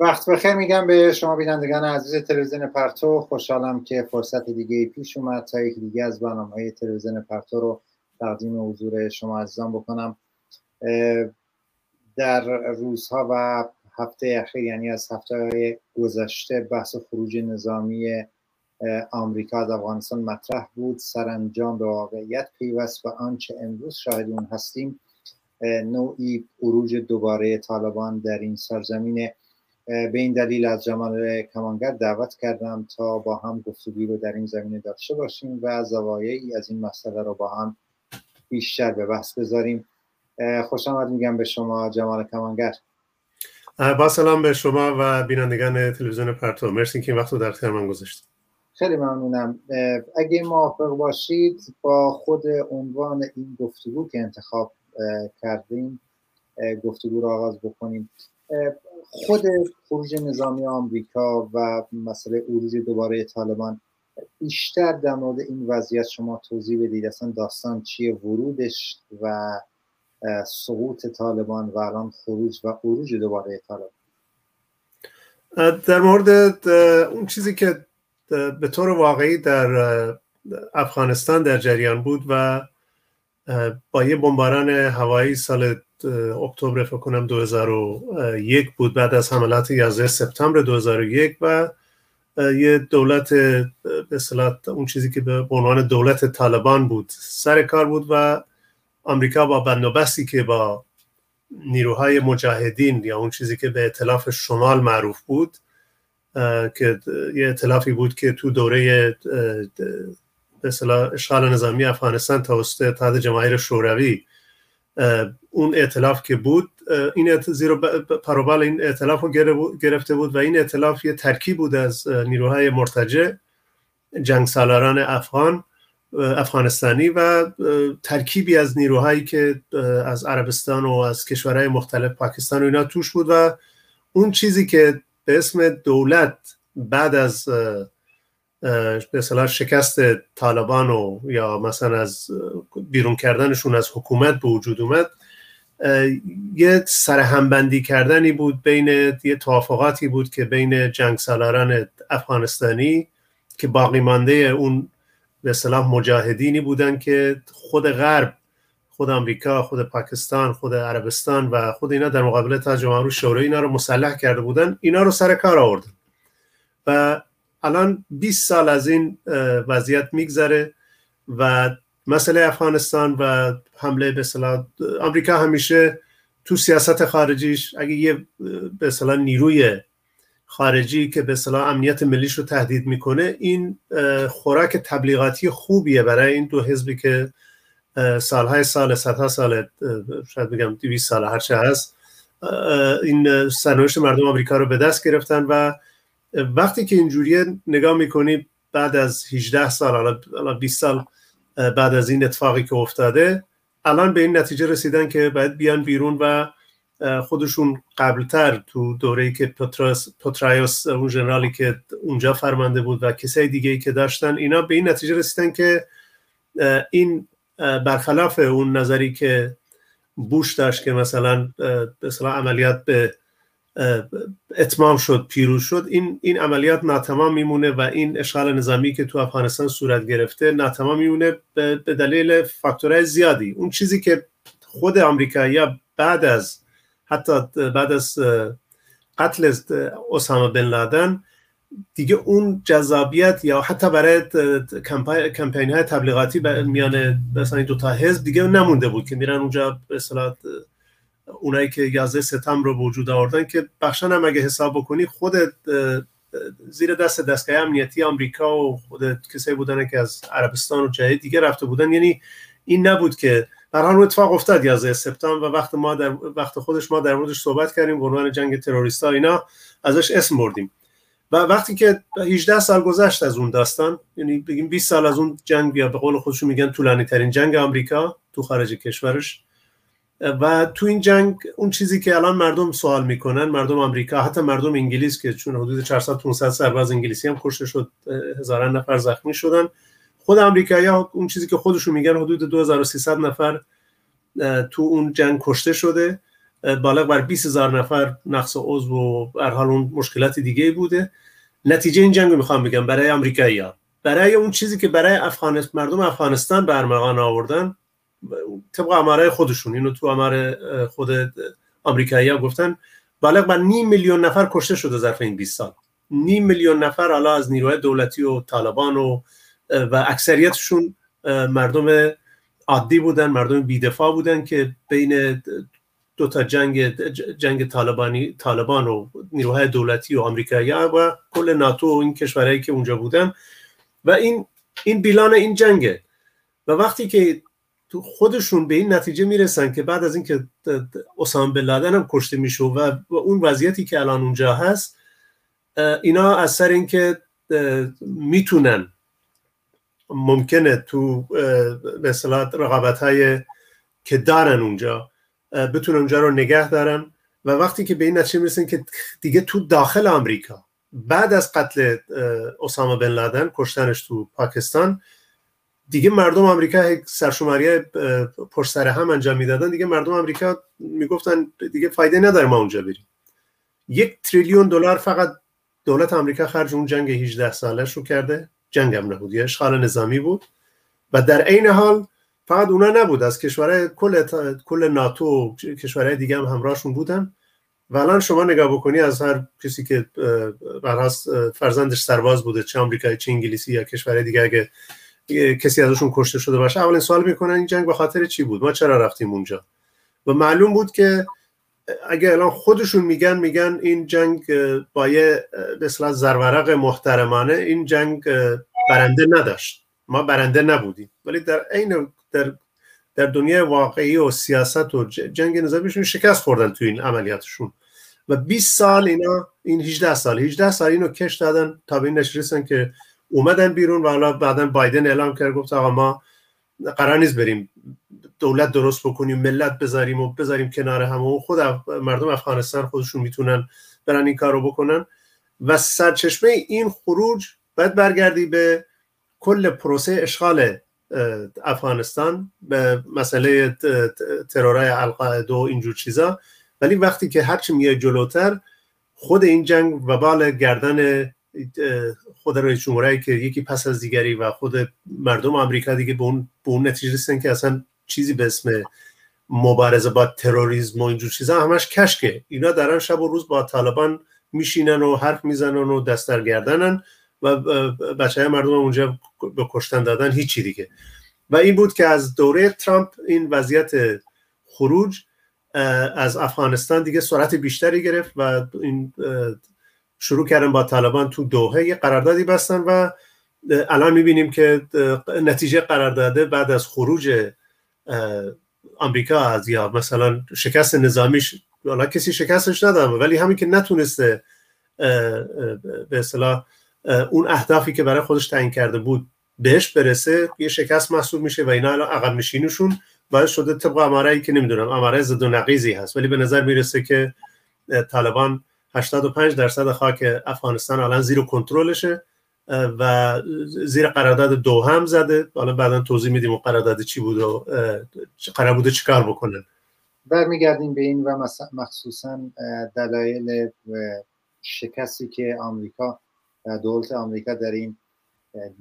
وقت بخیر میگم به شما بینندگان عزیز تلویزیون پرتو. خوشحالم که فرصت دیگه پیش اومد تا یکی دیگه از برنامه های تلویزیون پرتو رو تقدیم حضور شما عزیزان بکنم. در روزها و هفته اخیر یعنی از هفته گذشته بحث خروج نظامی آمریکا از افغانستان مطرح بود. سرانجام به واقعیت پیوست و آنچه امروز شاهد اون هستیم نوعی عروج دوباره طالبان در این سرزمین به این دلیل از جمال کمانگر دعوت کردم تا با هم گفتگوی رو در این زمینه داشته باشیم و زوایایی از این مسئله رو با هم بیشتر به بحث بذاریم. خوش آمد میگم به شما جمال کمانگر. با سلام به شما و بینندگان تلویزیون پرتو. مرسی که این وقت رو در خیر من گذاشتید. خیلی ممنونم. اگه موافق باشید با خود عنوان این گفتگو که انتخاب کردیم گفتگو رو آغاز بکنیم. خود خروج نظامی آمریکا و مسئله عروج دوباره طالبان بیشتر در مورد این وضعیت شما توضیح بدید. اصلا داستان چیه؟ ورودش و سقوط طالبان و الان خروج و عروج دوباره طالبان. در مورد اون چیزی که به طور واقعی در افغانستان در جریان بود و با یه بمباران هوایی سال اکتبر فکر کنم 2001 بود. بعد از حملات 11 سپتامبر 2001 و یه دولت به اون چیزی که به عنوان دولت طالبان بود سر کار بود و آمریکا با بندوبستی که با نیروهای مجاهدین یا اون چیزی که به اطلاف شمال معروف بود که یه اطلافی بود که تو دوره به اشغال نظامی افغانستان توسط اتحاد جماهیر شوروی اون اطلاف که بود این زیرا پروبال این اطلاف رو گرفته بود و این اطلاف یه ترکیب بود از نیروهای مرتجع جنگ سالاران افغان افغانستانی و ترکیبی از نیروهایی که از عربستان و از کشورهای مختلف پاکستان و اینا توش بود و اون چیزی که به اسم دولت بعد از به شکست طالبان و یا مثلا از بیرون کردنشون از حکومت به وجود اومد یه سرهمبندی کردنی بود بین یه توافقاتی بود که بین جنگ سالاران افغانستانی که باقی مانده اون به صلاح مجاهدینی بودن که خود غرب خود آمریکا خود پاکستان خود عربستان و خود اینا در مقابل تا جمهوری شوروی اینا رو مسلح کرده بودن. اینا رو سر کار آوردن. و الان 20 سال از این وضعیت میگذره و مسئله افغانستان و حمله به صلاح آمریکا همیشه تو سیاست خارجیش اگه یه به صلاح نیروی خارجی که به صلاح امنیت ملیش رو تهدید می‌کنه این خوراک تبلیغاتی خوبیه برای این دو حزبی که سالهای سال صدها سال شاید بگم 200 سال هرچه هست این سرنوشت مردم آمریکا رو به دست گرفتن و وقتی که اینجوریه نگاه می‌کنی بعد از 18 سال حالا 20 سال بعد از این اتفاقی که افتاده الان به این نتیجه رسیدن که باید بیان بیرون و خودشون قبلتر تو دوره که پترایوس اون جنرالی که اونجا فرمانده بود و کسای دیگه ای که داشتن اینا به این نتیجه رسیدن که این برخلاف اون نظری که بوش داشت که مثلا به عملیات به اتمام شد پیروز شد. این این عملیات ناتمام میمونه و این اشغال نظامی که تو افغانستان صورت گرفته ناتمام میمونه به دلیل فاکتورهای زیادی. اون چیزی که خود آمریکایی بعد از حتی بعد از قتل اسامه بن لادن دیگه اون جذابیت یا حتی برای کمپین های تبلیغاتی میان مثلا دو تا حزب دیگه نمونده بود که میرن اونجا به اونایی که 11 ستم رو وجود آوردن که بخشن هم اگه حساب بکنی خود زیر دست دستگاه امنیتی آمریکا و خود کسایی بودن که از عربستان و جای دیگه رفته بودن. یعنی این نبود که در حال اتفاق افتاد 11 سپتامبر و وقت ما در وقت خودش ما در موردش صحبت کردیم به عنوان جنگ تروریستا اینا ازش اسم بردیم. و وقتی که 18 سال گذشت از اون داستان یعنی بگیم 20 سال از اون جنگ بیا به قول خودشون میگن طولانی ترین جنگ آمریکا تو خارج کشورش و تو این جنگ اون چیزی که الان مردم سوال می‌کنن مردم آمریکا حتی مردم انگلیس که چون حدود 400 500 سرباز انگلیسی هم کشته شد هزاران نفر زخمی شدن. خود آمریکایی ها اون چیزی که خودشون میگن حدود 2300 نفر تو اون جنگ کشته شده. بالغ بر 20 هزار نفر نقص عضو و هر حال اون مشکلات دیگه بوده. نتیجه این جنگ رو می‌خوام بگم برای امریکایی ها. برای اون چیزی که برای افغانستان مردم افغانستان به ارمغان آوردن طبق اماره خودشون اینو تو اماره خود امریکایی ها گفتن بالغ بر نیم میلیون نفر کشته شده ظرف این 20 سال. نیم میلیون نفر حالا از نیروهای دولتی و طالبان و و اکثریتشون مردم عادی بودن مردم بیدفاع بودن که بین دو تا جنگ جنگ طالبانی طالبان و نیروهای دولتی و آمریکایی و کل ناتو و این کشورهایی که اونجا بودن. و این این بیلان این جنگه. و وقتی که تو خودشون به این نتیجه می‌رسن که بعد از اینکه اسامه بن لادن هم کشته میشه و اون وضعیتی که الان اونجا هست اینا از سر اینکه می‌تونن ممکنه تو به رقابت های که دارن اونجا بتونن اونجا رو نگه دارن و وقتی که به این نتیجه می‌رسن که دیگه تو داخل آمریکا بعد از قتل اسامه بن لادن کشتنش تو پاکستان دیگه مردم آمریکا سرشماری پشت سر هم انجام می‌دادن. دیگه مردم آمریکا می‌گفتن دیگه فایده نداره ما اونجا بریم. یک تریلیون دلار فقط دولت آمریکا خرج اون جنگ 18 سالش رو کرده. جنگ هم نبود یه اشغال نظامی بود. و در عین حال فقط اونا نبود از کشورهای کل کل ناتو کشورهای دیگه هم همراهشون بودن. و الان شما نگاه بکنی از هر کسی که فرزندش سرباز بوده چه آمریکایی چه انگلیسی یا کشورهای دیگه اگه کسی ازشون کشته شده باشه. اولین سوال می‌کنن این جنگ به خاطر چی بود؟ ما چرا رفتیم اونجا؟ و معلوم بود که اگه الان خودشون میگن میگن این جنگ با یه مثلا زرورق محترمانه این جنگ برنده نداشت. ما برنده نبودیم. ولی در عین در در دنیای واقعی و سیاست و جنگ نظامیشون شکست خوردن تو این عملیاتشون. و 20 سال اینا این 18 سال 18 سال اینو کش دادن تا به این نشرسن که اومدن بیرون و حالا بعدا بایدن اعلام کرد گفت آقا ما قرار نیست بریم دولت درست بکنیم ملت بذاریم و بذاریم کنار هم و خود مردم افغانستان خودشون می‌تونن برن این کار رو بکنن. و سرچشمه این خروج باید برگردی به کل پروسه اشغال افغانستان به مسئله ترورای القاعده و اینجور چیزا. ولی وقتی که هرچی میاد جلوتر خود این جنگ و بال گردن خود رئیس جمهوری که یکی پس از دیگری و خود مردم آمریکا دیگه به اون, به اون نتیجه رسیدن که اصلا چیزی به اسم مبارزه با تروریسم و اینجور چیزا همش کشکه. اینا دارن شب و روز با طالبان میشینن و حرف می‌زنن و دستر گردنن و بچه های مردم اونجا به کشتن دادن هیچی دیگه. و این بود که از دوره ترامپ این وضعیت خروج از افغانستان دیگه سرعت بیشتری گرفت و این شروع کردن با طالبان تو دوحه یه قراردادی بستن و الان می‌بینیم که نتیجه قرارداده بعد از خروج آمریکا از یا مثلا شکست نظامیش حالا کسی شکستش نداره ولی همین که نتونسته به اصطلاح اون اهدافی که برای خودش تعیین کرده بود بهش برسه یه شکست محسوب میشه و اینا الان عقب نشینشون باعث شده طبق اماره که نمی‌دونم اماره ضد و نقیزی هست. ولی به نظر می‌رسه که طالبان 85 درصد خاک افغانستان الان زیر کنترلشه و زیر قرارداد دو هم زده. حالا بعدا توضیح میدیم و قرارداد چی بود و قرار بوده چیکار بکنن برمیگردیم به این و مخصوصا دلایل شکستی که آمریکا دولت آمریکا در این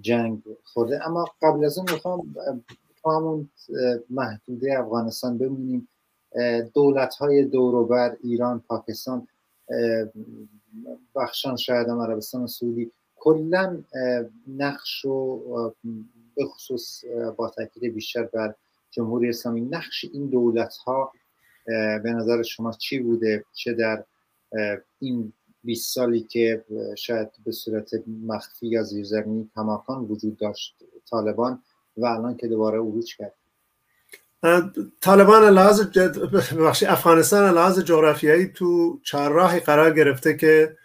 جنگ خورده. اما قبل از اون می‌خوام تو همون محدوده افغانستان ببینیم دولت های دوروبر ایران پاکستان بخشان شاید هم عربستان سعودی. کلا نقش و به خصوص با تاکید بیشتر بر جمهوری اسلامی نقش این دولت ها به نظر شما چی بوده؟ چه در این 20 سالی که شاید به صورت مخفی یا زیرزمینی کماکان وجود داشت طالبان و الان که دوباره عروج کرد. طالبان لحاظ بخشی افغانستان لحاظ جغرافیایی تو راهی قرار گرفته که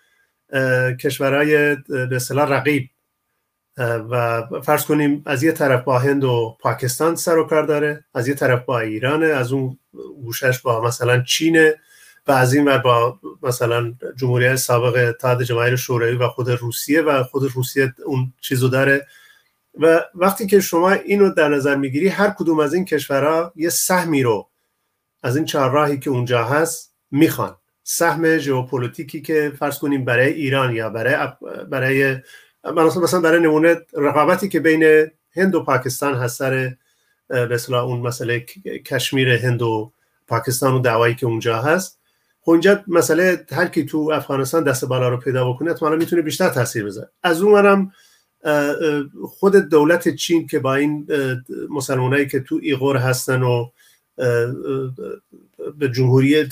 کشورهای به اصطلاح رقیب. و فرض کنیم از یه طرف با هند و پاکستان سر و کار داره از یه طرف با ایران از اون گوشش با مثلا چین و از این با مثلا جمهوری سابق اتحاد جماهیر شوروی و خود روسیه و خود روسیه اون چیزو داره. و وقتی که شما اینو در نظر می‌گیری هر کدوم از این کشورها یه سهمی رو از این چهار راهی که اونجا هست می‌خوان. سهم ژئوپلیتیکی که فرض کنیم برای ایران یا برای برای مثلا برای نمونه رقابتی که بین هند و پاکستان هست سر به اون مسئله کشمیر هند و پاکستان و دعوایی که اونجا هست. خب اونجا مسئله هر کی تو افغانستان دست بالا رو پیدا بکنه احتمالاً می‌تونه بیشتر تاثیر بذاره. از اونورم خود دولت چین که با این مسلمانایی که تو ایغور هستن و به جمهوری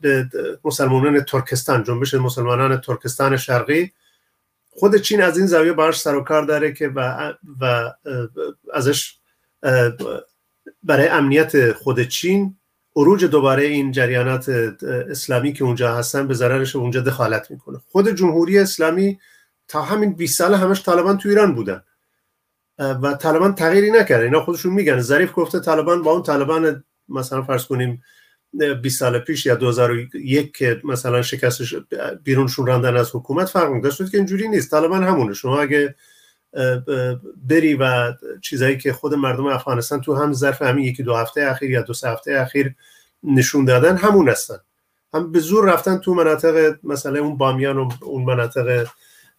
به مسلمانان ترکستان جنبش مسلمانان ترکستان شرقی خود چین از این زاویه باش سر و کار داره که و, و ازش برای امنیت خود چین عروج دوباره این جریانات اسلامی که اونجا هستن به ضررش اونجا دخالت می‌کنه. خود جمهوری اسلامی تا همین 20 سال همش طالبان تو ایران بودن. و طالبان تغییری نکرده. اینا خودشون میگن. ظریف گفته طالبان با اون طالبان مثلا فرض کنیم 20 سال پیش یا 2001 که مثلا شکستش بیرونشون راندن از حکومت فرق می‌کنه که اینجوری نیست. طالبان همونه. شما اگه بری و چیزایی که خود مردم افغانستان تو هم ظرف همین یکی دو هفته اخیر یا دو سه هفته اخیر نشون دادن همون هستن. هم به زور رفتن تو مناطق مثلا اون بامیان و اون مناطق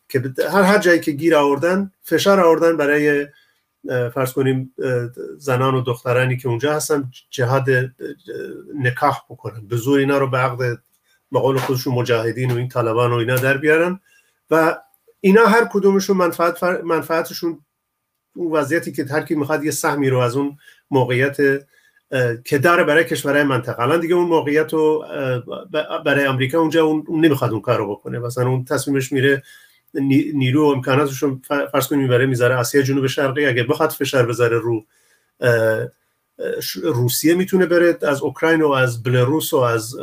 که هر هر جایی که گیر آوردن فشار آوردن برای فرض کنیم زنان و دخترانی که اونجا هستن جهاد نکاح بکنن. به زور اینا رو به عقد به قول خودشون مجاهدین و این طالبان و اینا در بیارن. و اینا هر کدومشون منفعت منفعتشون اون وضعیتی که هر کی می‌خواد یه سهمی رو از اون موقعیت که داره برای کشورهای منطقه. الان دیگه اون موقعیت رو برای امریکا اونجا اون, نمی‌خواد اون کار رو بکنه. مثلا اون تصمیمش میره نیرو و امکاناتش رو فرض کنیم می‌بره می‌ذاره آسیا جنوب شرقی. اگه بخواد فشار بذاره رو روسیه می‌تونه بره. از اوکراین و از بلاروس و از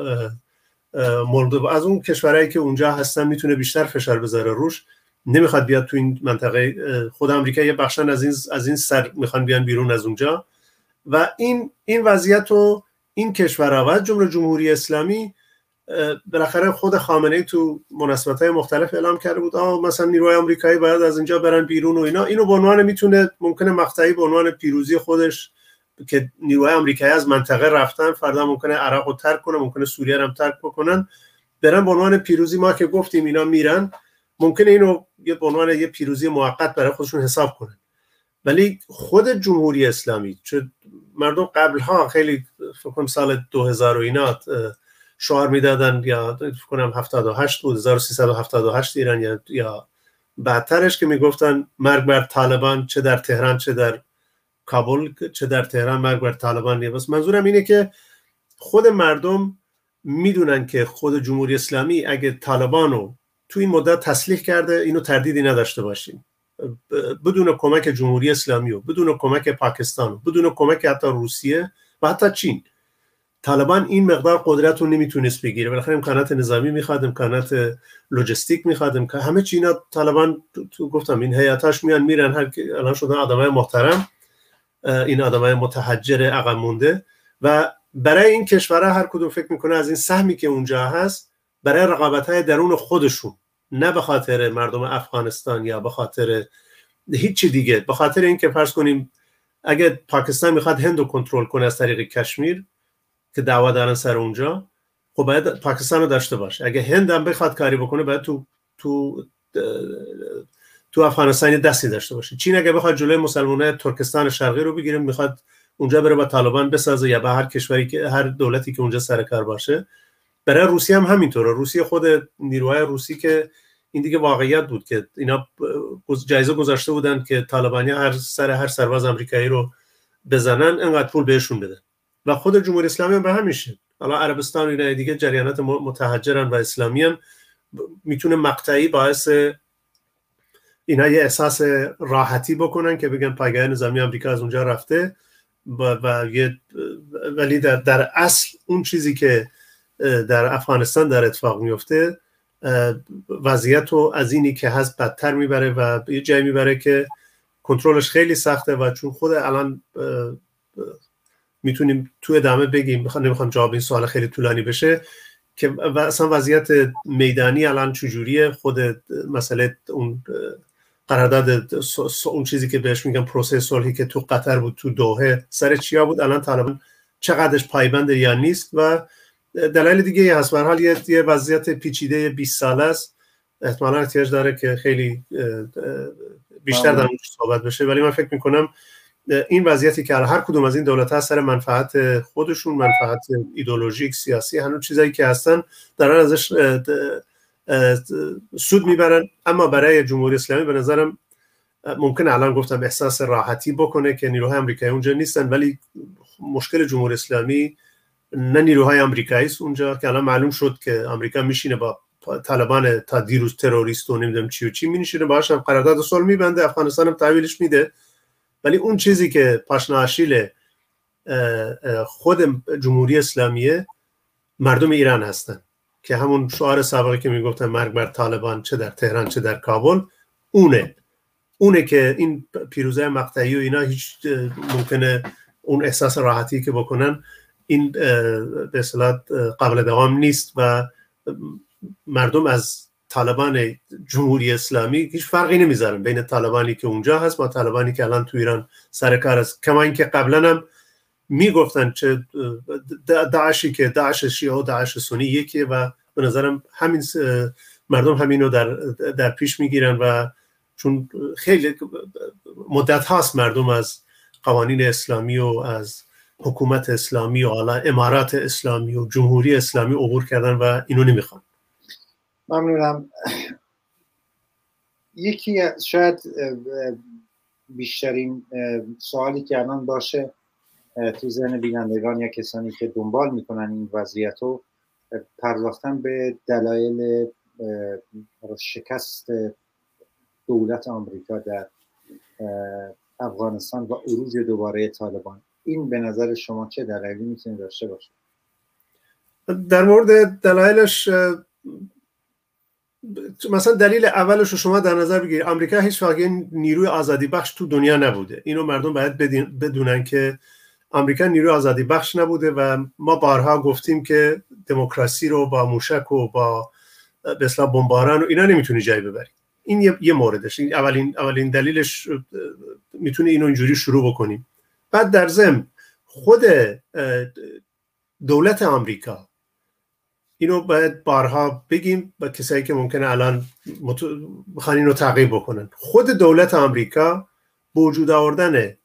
مولدووا از اون کشورهایی که اونجا هستن می‌تونه بیشتر فشار بذاره روش. نمی‌خواد بیاد تو این منطقه خود امریکا یه بخشن از این از این سر می‌خوان بیان بیرون از اونجا. و این این وضعیت رو این کشورها و جمهوری اسلامی بالاخره خود خامنه ای تو مناسبت های مختلف اعلام کرده بود. آه مثلا نیروهای آمریکایی باید از اینجا برن بیرون و اینا. اینو به عنوان می‌تونه ممکنه مقطعی به عنوان پیروزی خودش که نیروهای آمریکایی از منطقه رفتن فردا ممکنه عراق رو ترک کنه ممکنه سوریه هم ترک بکنن برن به عنوان پیروزی. ما که گفتیم اینا میرن ممکنه اینو یه به عنوان یه پیروزی موقت برای خودشون حساب کنن. ولی خود جمهوری اسلامی چه مردم قبلها خیلی فکر سال 2000 و اینا شعار می‌دادن یا فکر کنم 78 بود 1378 ایران یا یا بعدترش که می‌گفتن مرگ بر طالبان چه در تهران چه در کابل چه در تهران مرگ بر طالبان بس منظورم اینه که خود مردم می‌دونن که خود جمهوری اسلامی اگه طالبان رو تو این مدت تسلیح کرده اینو تردیدی نداشته باشیم بدون کمک جمهوری اسلامی و بدون کمک پاکستان و بدون کمک حتی روسیه و حتی چین. طالبان این مقدار قدرت رو نمی‌تونست بگیره. بالاخره امکانات نظامی می‌خواد امکانات لوجستیک می‌خواد همه چینا طالبان تو گفتم این هیاتاش میان میرن هر الان شدن آدمای محترم این آدمای متحجر عقب مونده. و برای این کشورها هر کدوم فکر می‌کنه از این سهمی که اونجا هست برای رقابت های درون خودشون نه به خاطر مردم افغانستان یا به خاطر هیچی دیگه. به خاطر اینکه فرض کنیم اگه پاکستان می‌خواد هند رو کنترل کنه از طریق کشمیر که دعوا دارن سر اونجا خب باید پاکستان رو داشته باشه اگه هند هم بخواد کاری بکنه باید تو تو تو افغانستان دستی داشته باشه. چین اگه بخواد جلوی مسلمانان ترکستان شرقی رو بگیره می‌خواد اونجا بره با طالبان بسازه یا به هر کشوری که هر دولتی که اونجا سر کار باشه. برای روسیه هم همینطوره. روسیه خود نیروهای روسی که این دیگه واقعیت بود که اینا جایزه گذاشته بودن که طالبانی هر سر هر سرباز آمریکایی رو بزنن انقدر پول بهشون بدن و خود جمهوری اسلامی هم به همیشه. حالا عربستان و اینا دیگه جریانات متحجرن و اسلامی هم می‌تونه مقطعی باعث اینا یه احساس راحتی بکنن که بگن پایگاه نظامی آمریکا از اونجا رفته و, و ولی در, در اصل اون چیزی که در افغانستان در اتفاق میفته وضعیت رو از اینی که هست بدتر می‌بره و یه جایی می‌بره که کنترلش خیلی سخته و چون خود الان می‌تونیم تو ادامه بگیم. بخوام نمی‌خوام جواب این سوال خیلی طولانی بشه. که اصلا وضعیت میدانی الان چجوریه؟ خود مسئله اون قرارداد اون چیزی که بهش میگم پروسه صلحی که تو قطر بود تو دوهه سر چیا بود؟ الان طالبان چقدرش پایبنده یا نیست و دلیل دیگه هست. حال یه وضعیت پیچیده 20 ساله است. احتمالا احتیاج داره که خیلی بیشتر در صحبت بشه. ولی من فکر می‌کنم این وضعیتی که هر کدوم از این دولت ها سر منفعت خودشون منفعت ایدولوژیک سیاسی هنوز چیزایی که هستن دارن ازش سود می‌برن. اما برای جمهوری اسلامی به نظرم ممکن الان گفتم احساس راحتی بکنه که نیروهای آمریکایی اونجا نیستن ولی مشکل جمهوری اسلامی نه نیروهای آمریکایی است اونجا که الان معلوم شد که آمریکا میشینه با طالبان تا دیروز تروریست و نمی‌دونم چی و چی مینشینه باهاش قرارداد صلح میبنده افغانستان هم تحویلش میده. ولی اون چیزی که پاشناشیل خود جمهوری اسلامیه مردم ایران هستن. که همون شعار سابقه که می‌گفتن مرگ بر طالبان چه در تهران چه در کابل اونه. اونه که این پیروزه مقطعی و اینا هیچ ممکنه اون احساس راحتی که بکنن این به اصطلاح قابل دوام نیست و مردم از طالبان جمهوری اسلامی هیچ فرقی نمی‌ذارن بین طالبانی که اونجا هست با طالبانی که الان تو ایران سر کار است. کما اینکه قبلا هم می‌گفتن چه داعشی که داعش شیعه و داعش سنی یکیه و به نظرم همین مردم همین رو در, در پیش می‌گیرن و چون خیلی مدت هاست مردم از قوانین اسلامی و از حکومت اسلامی و امارات اسلامی و جمهوری اسلامی عبور کردن و اینو نمی‌خوان. ممنونم یکی شاید بیشترین سوالی که الان باشه تو ذهن بینندگان یا کسانی که دنبال می‌کنن این وضعیت رو پرداختن به دلایل شکست دولت آمریکا در افغانستان و عروج دوباره طالبان. این به نظر شما چه دلایلی می‌تونه داشته باشه؟ در مورد دلایلش مثلا دلیل اولش رو شما در نظر بگیرید. آمریکا هیچ وقت نیروی آزادی بخش تو دنیا نبوده. اینو مردم باید بدونن که آمریکا نیروی آزادی بخش نبوده و ما بارها گفتیم که دموکراسی رو با موشک و با به بمباران و اینا نمی‌تونی جای ببری. این یه, موردش. این اولین اولین دلیلش می‌تونه اینو اینجوری شروع بکنیم. بعد در ضمن خود دولت آمریکا اینو باید بارها بگیم با کسایی که ممکنه الان بخوان اینو تعقیب بکنن. خود دولت آمریکا به وجود آوردن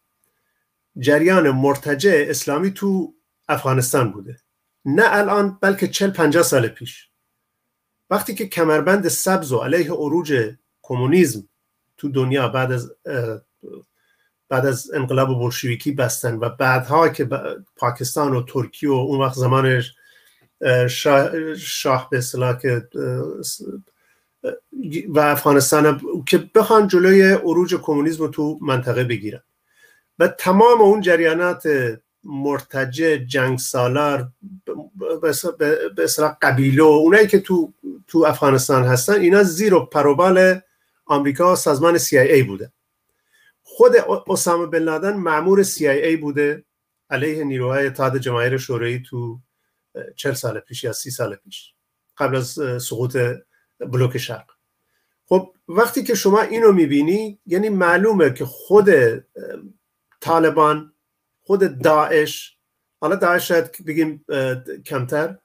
جریان مرتجع اسلامی تو افغانستان بوده. نه الان بلکه چل پنجاه سال پیش. وقتی که کمربند سبز و علیه عروج کمونیسم تو دنیا بعد از بعد از انقلاب بولشویکی بستن و بعدها که پاکستان و ترکیه و اون وقت زمانش شاه, شاه به اصطلاح که و افغانستان که بخوان جلوی عروج کمونیسم تو منطقه بگیرن. و تمام اون جریانات مرتجع جنگ سالار به اصطلاح قبیله و اونایی که تو تو افغانستان هستن اینا زیر و پروبال آمریکا سازمان CIA بوده. خود اسامه بن لادن معمور CIA بوده علیه نیروهای اتحاد جماهیر شوروی تو چل سال پیش یا سی سال پیش قبل از سقوط بلوک شرق. خب وقتی که شما اینو می‌بینی یعنی معلومه که خود طالبان خود داعش حالا داعش شاید بگیم کمتر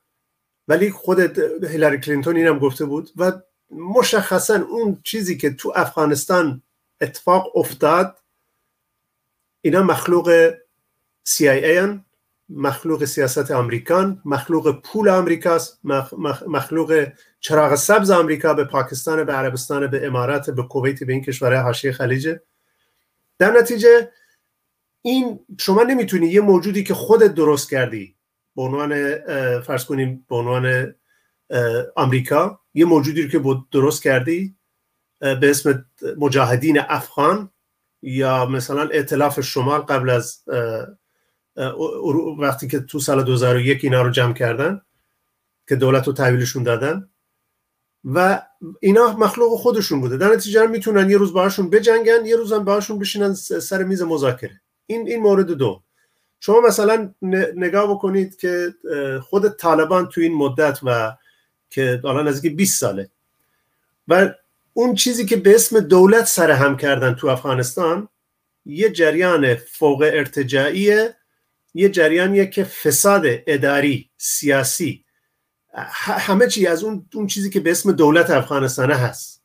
ولی خود هیلاری کلینتون اینم گفته بود و مشخصا اون چیزی که تو افغانستان اتفاق افتاد اینا مخلوق CIA مخلوق سیاست آمریکان مخلوق پول آمریکاست مخلوق چراغ سبز آمریکا به پاکستان به عربستان به امارات به کویت به این کشورهای حاشیه خلیجه. در نتیجه این شما نمی‌تونی یه موجودی که خودت درست کردی به عنوان فرض کنیم به عنوان آمریکا یه موجودی که درست کردی به اسم مجاهدین افغان یا مثلا اعتلاف شمال قبل از وقتی که تو سال 2001 اینا رو جمع کردن که دولت رو تحویلشون دادن و اینا مخلوق خودشون بوده. در نتیجه می‌تونن یه روز باهاشون بجنگن یه روز هم باهاشون بشینن سر میز مذاکره. این این مورد دو. شما مثلا نگاه بکنید که خود طالبان تو این مدت و که الان نزدیک 20 ساله و اون چیزی که به اسم دولت سر هم کردن تو افغانستان یه جریان فوق ارتجاعیه یه جریانیه که فساد اداری سیاسی همه چی از اون اون چیزی که به اسم دولت افغانستانه هست.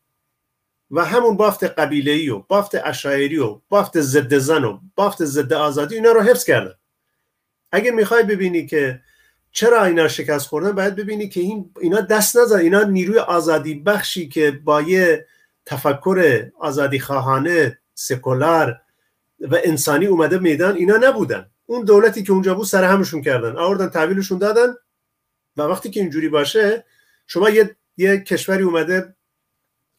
و همون بافت قبیله و بافت اشایری و بافت ضد زن و بافت ضد آزادی اینا رو حفظ کردن. اگه می‌خوای ببینی که چرا اینا شکست خوردن باید ببینی که این اینا دست نزد اینا نیروی آزادی بخشی که با یه تفکر آزادی خواهانه سکولار و انسانی اومده میدان اینا نبودن. اون دولتی که اونجا بود سر همشون کردن. آوردن تحویلشون دادن و وقتی که اینجوری باشه شما یه, یه کشوری اومده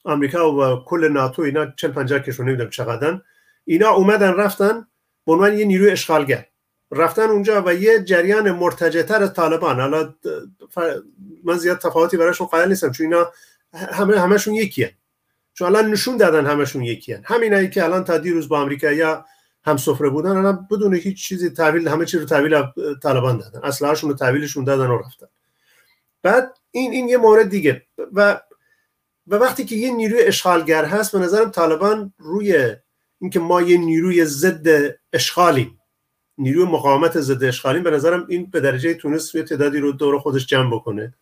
آمریکا و کل ناتو اینا 40 50 کشور نمی‌دونم چقدرن. اینا اومدن رفتن به عنوان یه نیروی اشغالگر. رفتن اونجا و یه جریان مرتجعتر از طالبان. حالا من زیاد تفاوتی براشون قائل نیستم چون اینا همه همشون یکیه چون الان نشون دادن همشون یکیه همینایی که الان تا دیروز با آمریکا یا هم سفره بودن الان بدون هیچ چیزی تحویل همه چیز رو تحویل طالبان دادن. اصلاحشون رو تحویلشون دادن و رفتن. بعد این این یه مورد دیگه. و و وقتی که یه نیروی اشغالگر هست به نظرم طالبان روی اینکه ما یه نیروی ضد اشغالیم نیروی مقاومت ضد اشغالیم به نظرم این به درجه تونست یه تعدادی رو دور خودش جمع بکنه.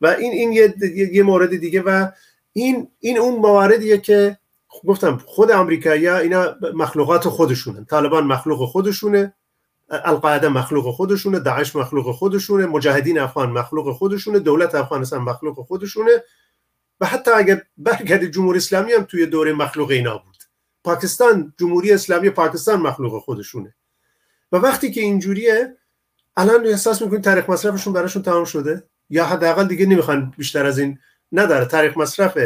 و این این یه, یه مورد دیگه و این این اون مواردیه که گفتم خود امریکایی اینا مخلوقات خودشونه. طالبان مخلوق خودشونه القاعده مخلوق خودشونه داعش مخلوق خودشونه مجاهدین افغان مخلوق خودشونه دولت افغانستان مخلوق خودشونه. و حتی اگر برگرد جمهوری اسلامی هم توی دوره مخلوق اینا بود. پاکستان جمهوری اسلامی پاکستان مخلوق خودشونه. و وقتی که اینجوریه الان احساس می‌کنید تاریخ مصرفشون براشون تمام شده؟ یا حداقل دیگه نمی‌خوان بیشتر از این نداره. تاریخ مصرف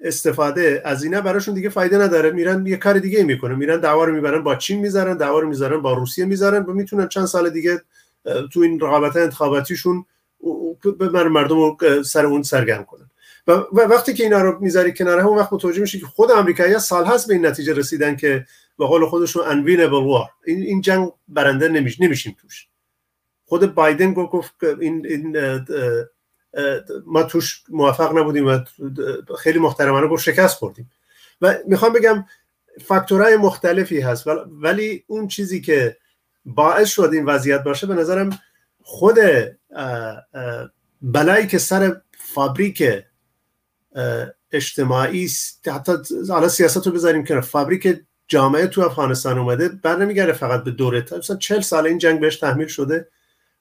استفاده از اینا براشون دیگه فایده نداره. میرن یه کار دیگه می‌کنن. میرن دعوا رو می‌برن با چین می‌ذارن دعوا رو می‌ذارن با روسیه می‌ذارن و می‌تونن چند سال دیگه تو این رقابت انتخاباتیشون به مردم رو سر اون سرگرم کنن. و وقتی که اینا رو می‌ذاری کنار هم وقت متوجه میشه که خود آمریکایی‌ها سال هست به این نتیجه رسیدن که به قول خودشون انوینبل وار این جنگ برنده نمیش نمیشیم توش. خود بایدن گفت این, این ما توش موفق نبودیم و خیلی محترمانه گفت شکست خوردیم. و می‌خوام بگم فاکتورهای مختلفی هست ولی اون چیزی که باعث شد این وضعیت باشه به نظرم خود بلایی که سر فابریک اجتماعی حتی حالا سیاست رو بذاریم که فابریک جامعه تو افغانستان اومده بر نمیگره فقط به دوره مثلا چل سال این جنگ بهش تحمیل شده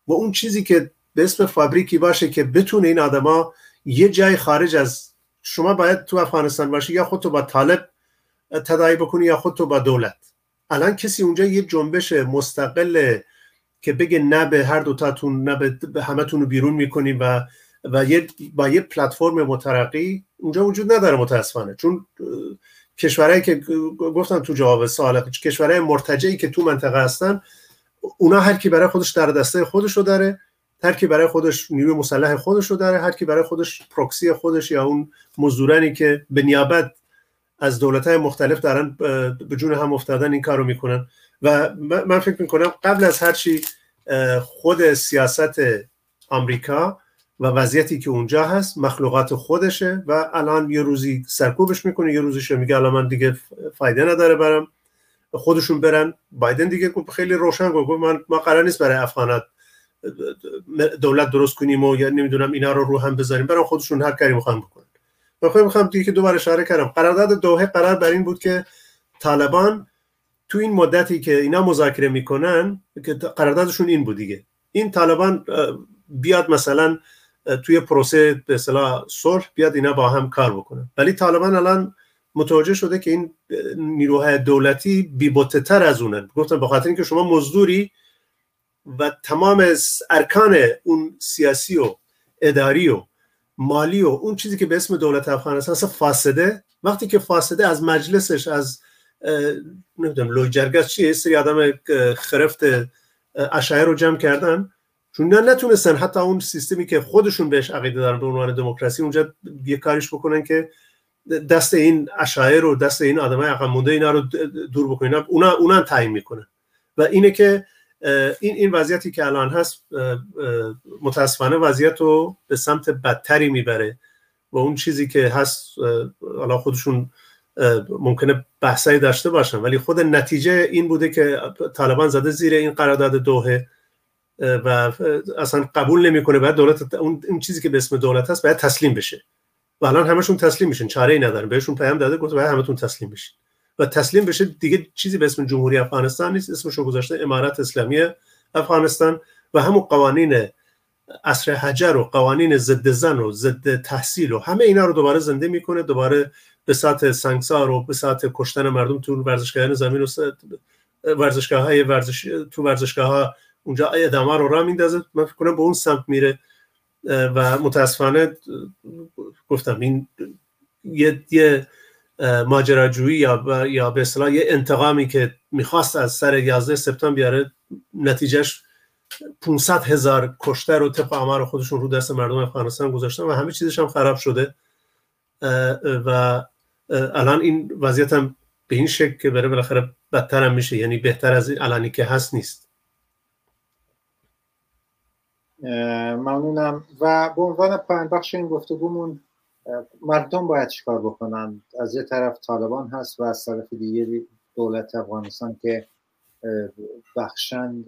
و اون چیزی که به اسم فابریکی باشه که بتونه این آدما یه جای خارج از شما باید تو افغانستان باشی یا خودتو با طالب تداعی بکنی یا خودتو با دولت. الان کسی اونجا یه جنبش مستقل که بگه نه به هر دوتاتون نه به همتون رو بیرون می‌کنیم و و یه با یه پلتفرم مترقی اونجا وجود نداره متاسفانه. چون کشورهایی که گفتم تو جواب سوال کشورهای مرتجعی که تو منطقه هستن اونا هر کی برای خودش در دسته خودش رو داره. هر کی برای خودش نیروی مسلح خودش رو داره هر کی برای خودش پروکسی خودش یا اون مزدورانی که به نیابت از دولت های مختلف دارن به جون هم افتادن این کار رو می‌کنن. و من فکر می‌کنم قبل از هر چی خود سیاست آمریکا و وضعیتی که اونجا هست مخلوقات خودشه و الان یه روزی سرکوبش می‌کنه یه روزیش میگه الان من دیگه فایده نداره برم. خودشون برن. بایدن دیگه خیلی روشن گفت من ما قرار نیست برای افغانات دولت درست کنیم و یا نمی‌دونم اینا رو رو هم بذاریم. برای خودشون هر کاری می‌خوان بکنن. خیلی می‌خوام دیگه که دوباره اشاره کردم. قرارداد دوحه قرار بر این بود که طالبان تو این مدتی که اینا مذاکره می‌کنن که قراردادشون این بود دیگه. این طالبان بیاد مثلا توی پروسه به اصطلاح صلح بیاد اینا با هم کار بکنن. ولی طالبان الان متوجه شده که این نیروهای دولتی بیبوتتر از اونن. گفتن به خاطر اینکه شما مزدوری و تمام ارکان اون سیاسی و اداری و مالی و اون چیزی که به اسم دولت افغانستان اصلا فاسده. وقتی که فاسده از مجلسش از نمی‌دونم لوی جرگس چیه سری آدم خرفت اشعه رو جمع کردن. چون نتونستن حتی اون سیستمی که خودشون بهش عقیده دارن به عنوان دموکراسی اونجا یه کاریش بکنن که دست این اشاعر و دست این آدمای عقب مونده اینا رو دور بکنن. اونا اونا تعیین می‌کنن. و اینه که این این وضعیتی که الان هست متاسفانه وضعیت رو به سمت بدتری می‌بره و اون چیزی که هست حالا خودشون ممکنه بحثایی داشته باشن ولی خود نتیجه این بوده که طالبان زده زیر این قرارداد دوه و اصلا قبول نمی‌کنه بعد دولت اون چیزی که به اسم دولت هست باید تسلیم بشه. و الان همشون تسلیم میشن چاره ای ندارن بهشون پیام داده گفت باید همتون تسلیم بشین. و تسلیم بشه دیگه چیزی به اسم جمهوری افغانستان نیست. اسمشو گذاشته امارت اسلامی افغانستان و همون قوانین عصر حجر و قوانین ضد زن و ضد تحصیل و همه اینا رو دوباره زنده می‌کنه دوباره به ساعت سنگسار و به ساعت کشتن مردم تو ورزشگاه زمین و ورزشگاه های ورزش تو ورزشگاه ها اونجا ادامه رو را میندازه. من فکر کنم به اون سمت میره. و متاسفانه گفتم این یه, یه ماجراجویی یا یا به اصطلاح یه انتقامی که می‌خواست از سر 11 سپتامبر بیاره نتیجهش 500 هزار کشته رو طبق آمار خودشون رو دست مردم افغانستان گذاشتن و همه چیزش هم خراب شده. و الان این وضعیت هم به این شکل که بره بالاخره بدتر هم میشه یعنی بهتر از الانی که هست نیست. ممنونم. و به عنوان پایان بخش این گفتگومون مردم باید چیکار بکنن؟ از یه طرف طالبان هست و از طرف دیگه دولت افغانستان که بخشند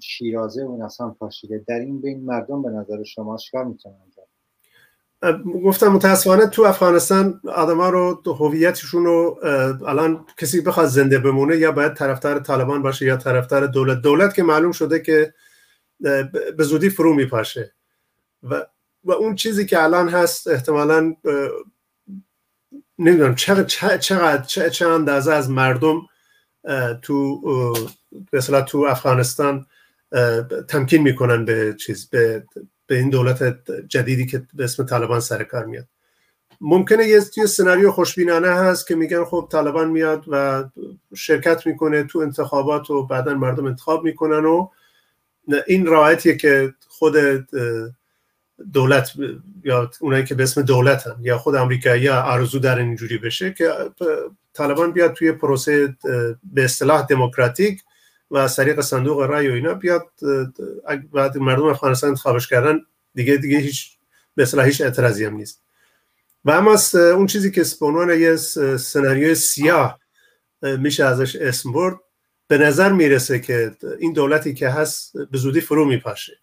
شیرازه و اصلا پاشیده. در این بین مردم به نظر شما چیکار می‌تونن گفتم متاسفانه تو افغانستان آدما رو هویتشون رو الان کسی بخواد زنده بمونه یا باید طرفدار طالبان باشه یا طرفدار دولت. دولت که معلوم شده که به زودی فرو میپاشه. و و اون چیزی که الان هست احتمالا نمی‌دونم چقدر چقدر چه اندازه از مردم تو مثلا تو افغانستان تمکین می‌کنن به چیز به, به این دولت جدیدی که به اسم طالبان سر کار میاد. ممکنه یه سناریو خوشبینانه هست که میگن خب طالبان میاد و شرکت می‌کنه تو انتخابات و بعدا مردم انتخاب می‌کنن و این رایتیه که خود دولت یا اونایی که به اسم دولت هم یا خود امریکایی آرزو در اینجوری بشه که طالبان بیاد توی پروسه به اصطلاح دموکراتیک و از طریق صندوق رای و اینا بیاد بعد مردم افغانستان انتخابش کردن دیگه دیگه هیچ به اصطلاح هیچ اعتراضی هم نیست. و اما اون چیزی که به عنوان یه سناریوی سیاه میشه ازش اسم برد به نظر می‌رسه که این دولتی که هست به زودی فرو میپاشه.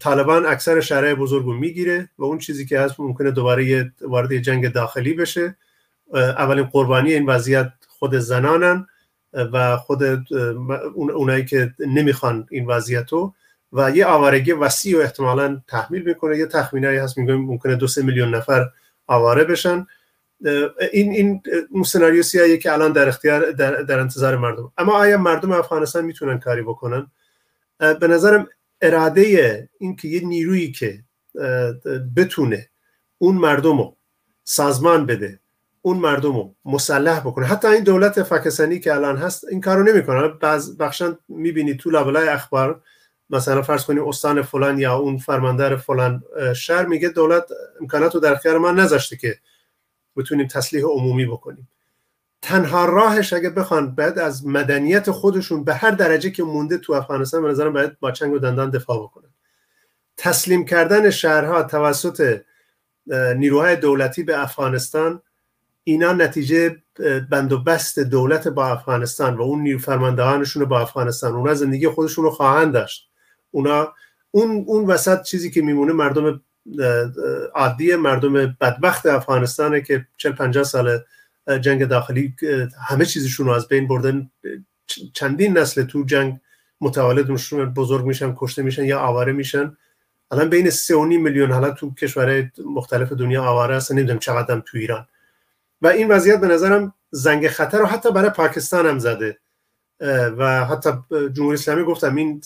طالبان اکثر شهرهای بزرگ رو می‌گیره و اون چیزی که هست ممکنه دوباره وارد جنگ داخلی بشه. اولین قربانی این وضعیت خود زنانن و خود اونایی که نمی‌خوان این وضعیت رو و یه آوارگی وسیع و احتمالا تحمیل می‌کنه. یه تخمینایی هست میگه ممکنه دو سه میلیون نفر آواره بشن. این این اون سناریو سیاهی که الان در اختیار در, در انتظار مردم. اما آیا مردم افغانستان می‌تونن کاری بکنن؟ به نظرم اراده این که یه نیرویی که بتونه اون مردم رو سازمان بده اون مردم رو مسلح بکنه. حتی این دولت پاکستانی که الان هست این کارو نمی‌کنه. بعض بخشن می‌بینی تو لابلای اخبار مثلا فرض کنیم استان فلان یا اون فرماندار فلان شهر میگه دولت امکانات رو در اختیار ما نذاشته که بتونیم تسلیح عمومی بکنیم. تنها راهش اگه بخوان بعد از مدنیت خودشون به هر درجه که مونده تو افغانستان به نظرم باید با چنگ و دندان دفاع بکنن. تسلیم کردن شهرها توسط نیروهای دولتی به افغانستان اینا نتیجه بند و بست دولت با افغانستان و اون نیرو فرماندهانشون با افغانستان. اونا زندگی خودشون رو خواهند داشت. اونا اون اون وسط چیزی که میمونه مردم عادی مردم بدبخت افغانستانه که 40 50 سال جنگ داخلی همه چیزشون رو از بین بردن. چندین نسل تو جنگ متولد بزرگ میشن کشته میشن یا آواره میشن. الان بین 3.5 میلیون حالا تو کشورهای مختلف دنیا آواره هستن. نمی‌دونم چقدر تو ایران. و این وضعیت به نظرم زنگ خطر رو حتی برای پاکستان هم زده. و حتی جمهوری اسلامی گفتم این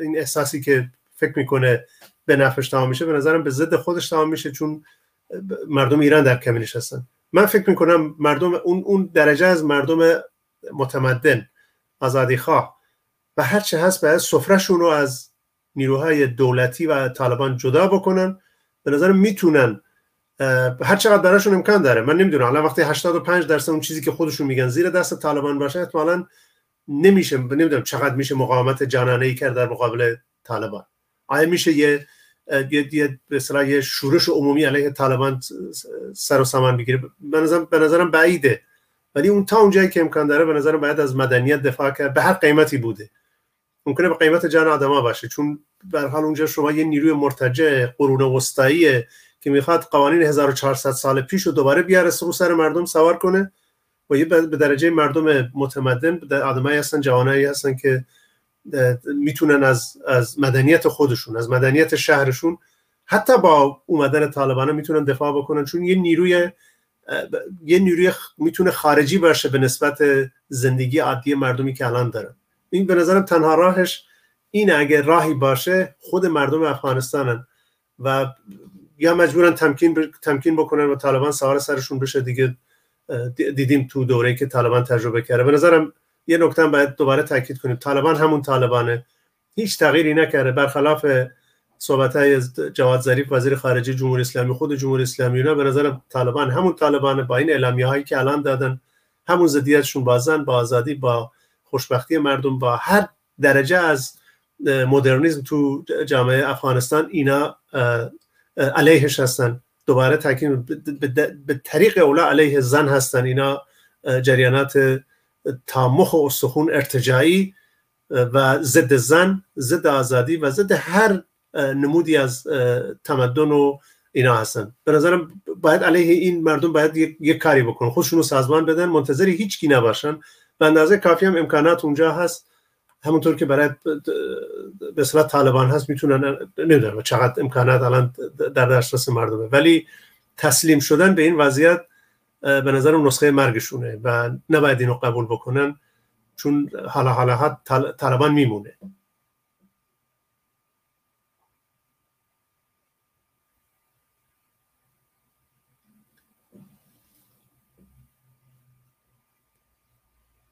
این احساسی که فکر می‌کنه به نفعش تمام میشه به نظرم به ضد خودش تمام میشه چون مردم ایران در کمینش هستن. من فکر می‌کنم مردم اون اون درجه از مردم متمدن آزادی خواه و هر چه هست باید سفرهشون رو از نیروهای دولتی و طالبان جدا بکنن. به نظر می‌تونن هر چقدر براشون امکان داره. من نمی‌دونم الان وقتی 85 درصد اون چیزی که خودشون میگن زیر دست طالبان باشه احتمالاً نمیشه نمی‌دونم چقدر میشه مقاومت جانانه ای کرد در مقابل طالبان. آیا میشه یه یه به یه شورش عمومی علیه طالبان سر و سامان بگیره به نظرم به نظرم بعیده. ولی اون تا اونجایی که امکان داره به نظرم باید از مدنیت دفاع کرد. به هر قیمتی بوده. ممکنه به قیمت جان آدما باشه. چون به حال اونجا شما یه نیروی مرتجع قرون وسطایی که می‌خواد قوانین 1400 سال پیش رو دوباره بیاره رو سر مردم سوار کنه و یه به درجه مردم متمدن آدمایی هستن جوانایی هستن که می‌تونن از از مدنیت خودشون از مدنیت شهرشون حتی با اومدن طالبان می‌تونن دفاع بکنن. چون یه نیروی یه نیروی می‌تونه خارجی باشه به نسبت زندگی عادی مردمی که الان دارن این به نظرم تنها راهش این اگه راهی باشه خود مردم افغانستانن و یا مجبورن تمکین تمکین بکنن و طالبان سوار سرشون بشه. دیگه دیدیم تو دوره که طالبان تجربه کرده. به نظرم یه نکته باید دوباره تاکید کنیم. طالبان همون طالبانه. هیچ تغییری نکرده. برخلاف صحبت های جواد ظریف وزیر خارجه جمهوری اسلامی خود جمهوری اسلامی اینا به نظر طالبان همون طالبان با این اعلامیه هایی که الان دادن همون زدیتشون بازن با آزادی با خوشبختی مردم با هر درجه از مدرنیزم تو جامعه افغانستان اینا علیهش هستن. دوباره تاکید به طریق اولا علیه زن هستن. اینا جریانات تامخ و استخون ارتجاعی و ضد زن ضد آزادی و ضد هر نمودی از تمدن و اینا هستن. به نظرم باید علیه این مردم باید یک, کاری بکنن. خودشون رو سازمان بدن منتظر هیچ کی نباشن. به اندازه کافی هم امکانات اونجا هست. همونطور که برای به صورت طالبان هست می‌تونن نمی‌دونم چقدر امکانات الان در دسترس مردمه. ولی تسلیم شدن به این وضعیت به نظرم نسخه مرگشونه و نباید اینو قبول بکنن چون حالا حالا طالبان میمونه.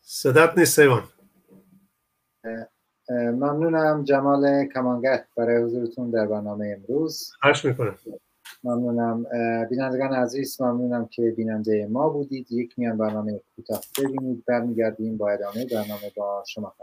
صدات نیست سیوان. ممنونم جمال کمانگه برای حضورتون در برنامه امروز. خواهش می‌کنم. ممنونم. بینندگان عزیز ممنونم که بیننده ما بودید. یک میان برنامه کوتاه ببینید. برمیگردیم با ادامه برنامه با شما